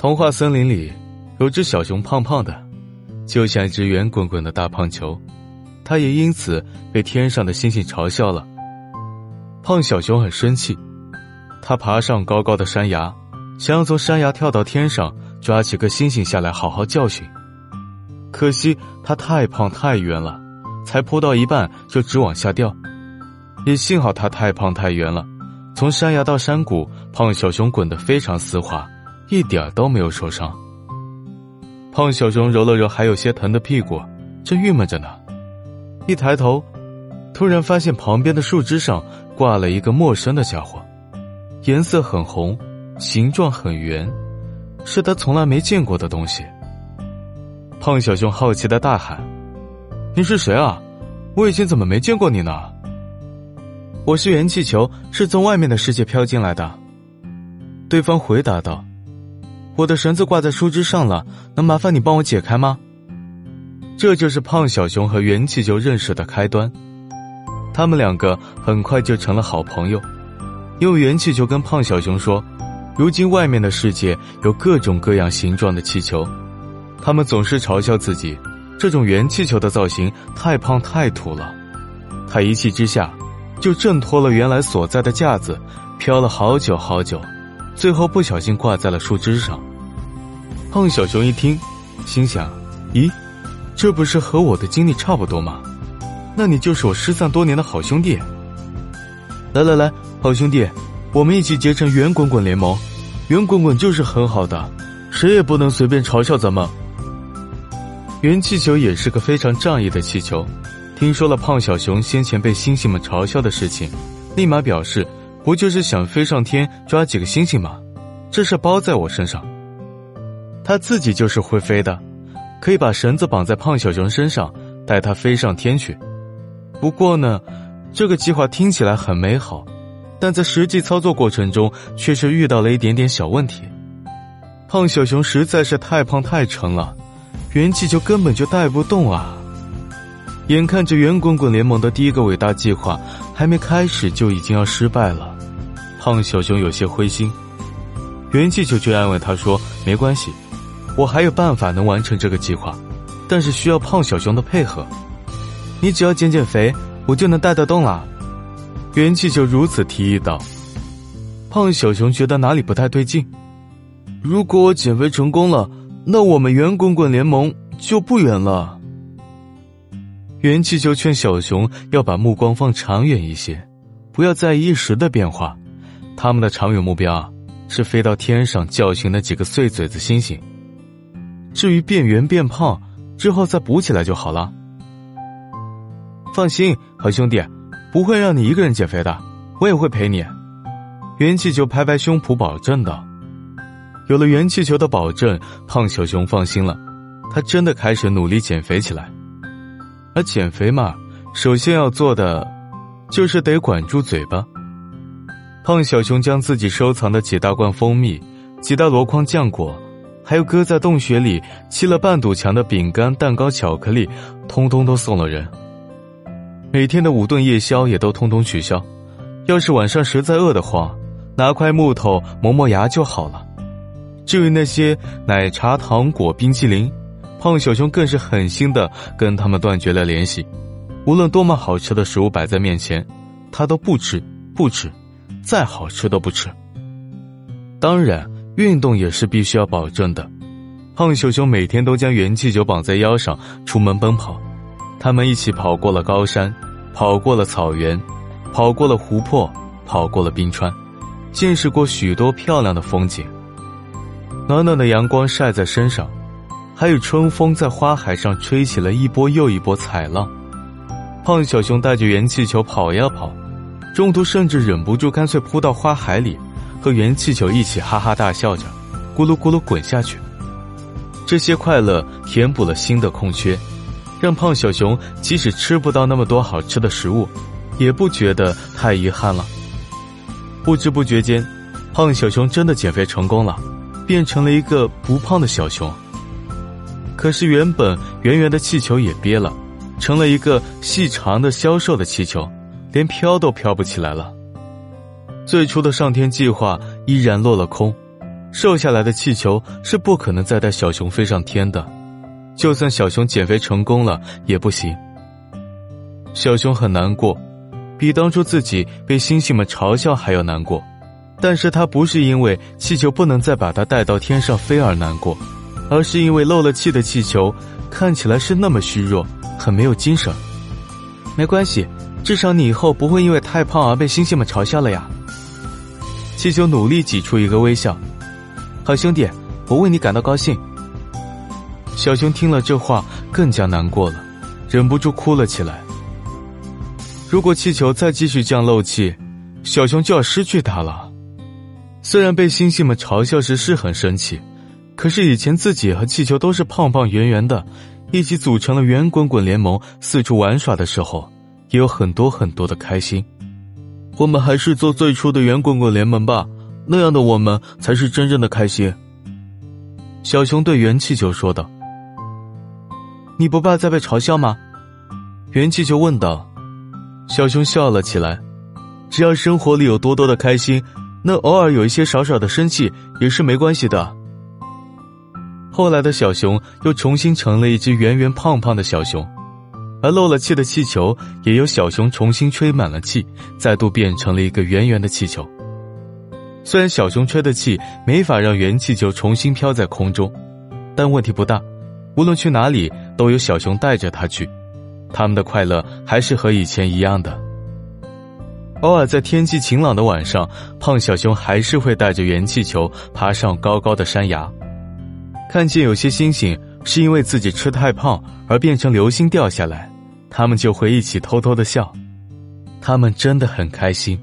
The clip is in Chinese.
童话森林里有只小熊，胖胖的，就像一只圆滚滚的大胖球，它也因此被天上的星星嘲笑了。胖小熊很生气，它爬上高高的山崖，想要从山崖跳到天上，抓起个星星下来好好教训。可惜它太胖太圆了，才扑到一半就直往下掉。也幸好它太胖太圆了，从山崖到山谷，胖小熊滚得非常丝滑。一点都没有受伤。胖小熊揉了揉还有些疼的屁股，正郁闷着呢。一抬头，突然发现旁边的树枝上挂了一个陌生的家伙，颜色很红，形状很圆，是他从来没见过的东西。胖小熊好奇的大喊：“你是谁啊？我以前怎么没见过你呢？”“我是元气球，是从外面的世界飘进来的。”对方回答道。我的绳子挂在树枝上了，能麻烦你帮我解开吗？这就是胖小熊和元气球认识的开端，他们两个很快就成了好朋友。因为元气球跟胖小熊说，如今外面的世界有各种各样形状的气球，他们总是嘲笑自己这种元气球的造型太胖太土了。他一气之下，就挣脱了原来所在的架子，飘了好久好久，最后不小心挂在了树枝上。胖小熊一听，心想：“咦，这不是和我的经历差不多吗？那你就是我失散多年的好兄弟。来来来，好兄弟，我们一起结成圆滚滚联盟。圆滚滚就是很好的，谁也不能随便嘲笑咱们。”圆气球也是个非常仗义的气球，听说了胖小熊先前被星星们嘲笑的事情，立马表示：“不就是想飞上天抓几个星星吗？这事包在我身上。”他自己就是会飞的，可以把绳子绑在胖小熊身上，带它飞上天去。不过呢，这个计划听起来很美好，但在实际操作过程中却是遇到了一点点小问题。胖小熊实在是太胖太沉了，元气球根本就带不动啊！眼看着圆滚滚联盟的第一个伟大计划还没开始就已经要失败了，胖小熊有些灰心。元气球却安慰他说：“没关系。”我还有办法能完成这个计划，但是需要胖小熊的配合。你只要减减肥，我就能带得动了。元气球如此提议道。胖小熊觉得哪里不太对劲。如果我减肥成功了，那我们圆滚滚联盟就不远了。元气球劝小熊要把目光放长远一些，不要在意一时的变化。他们的长远目标，是飞到天上教训那几个碎嘴子星星。至于变圆变胖之后再补起来就好了。放心，好兄弟，不会让你一个人减肥的，我也会陪你。元气球拍拍胸脯保证道：“有了元气球的保证，胖小熊放心了，他真的开始努力减肥起来。而减肥嘛，首先要做的就是得管住嘴巴。胖小熊将自己收藏的几大罐蜂蜜、几大箩筐浆果。”还有搁在洞穴里砌了半堵墙的饼干、蛋糕、巧克力，通通都送了人。每天的五顿夜宵也都通通取消。要是晚上实在饿得慌，拿块木头磨磨牙就好了。至于那些奶茶、糖果、冰淇淋，胖小熊更是狠心的跟他们断绝了联系。无论多么好吃的食物摆在面前，他都不吃，不吃，再好吃都不吃。当然。运动也是必须要保证的。胖熊熊每天都将元气球绑在腰上出门奔跑，他们一起跑过了高山，跑过了草原，跑过了湖泊，跑过了冰川，见识过许多漂亮的风景。暖暖的阳光晒在身上，还有春风在花海上吹起了一波又一波彩浪。胖小熊带着元气球跑呀跑，中途甚至忍不住干脆扑到花海里。和元气球一起哈哈大笑着，咕噜咕噜滚下去。这些快乐填补了心的空缺，让胖小熊即使吃不到那么多好吃的食物，也不觉得太遗憾了。不知不觉间，胖小熊真的减肥成功了，变成了一个不胖的小熊。可是原本圆圆的气球也憋了，成了一个细长的消瘦的气球，连飘都飘不起来了。最初的上天计划依然落了空，瘦下来的气球是不可能再带小熊飞上天的，就算小熊减肥成功了也不行。小熊很难过，比当初自己被星星们嘲笑还要难过。但是他不是因为气球不能再把它带到天上飞而难过，而是因为漏了气的气球看起来是那么虚弱，很没有精神。没关系，至少你以后不会因为太胖而被星星们嘲笑了呀。气球努力挤出一个微笑。好兄弟，我为你感到高兴。小熊听了这话，更加难过了，忍不住哭了起来。如果气球再继续这样漏气，小熊就要失去它了。虽然被星星们嘲笑时是很生气，可是以前自己和气球都是胖胖圆圆的，一起组成了圆滚滚联盟，四处玩耍的时候，也有很多很多的开心。我们还是做最初的圆滚滚联盟吧，那样的我们才是真正的开心。小熊对圆气球说道：“你不怕再被嘲笑吗？”圆气球问道。小熊笑了起来：“只要生活里有多多的开心。”那偶尔有一些少少的生气也是没关系的。后来的小熊又重新成了一只圆圆胖胖的小熊，而漏了气的气球也由小熊重新吹满了气，再度变成了一个圆圆的气球。虽然小熊吹的气没法让圆气球重新飘在空中，但问题不大，无论去哪里都有小熊带着它去，他们的快乐还是和以前一样的。偶尔在天气晴朗的晚上，胖小熊还是会带着圆气球爬上高高的山崖，看见有些星星是因为自己吃太胖而变成流星掉下来，他们就会一起偷偷的笑，他们真的很开心。